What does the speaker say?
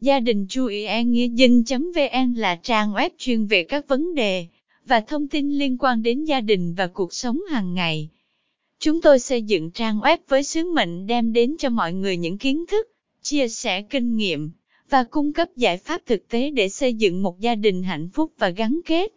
Gia đình chú ý An nghĩa dinh.vn là trang web chuyên về các vấn đề và thông tin liên quan đến gia đình và cuộc sống hàng ngày. Chúng tôi xây dựng trang web với sứ mệnh đem đến cho mọi người những kiến thức, chia sẻ kinh nghiệm và cung cấp giải pháp thực tế để xây dựng một gia đình hạnh phúc và gắn kết.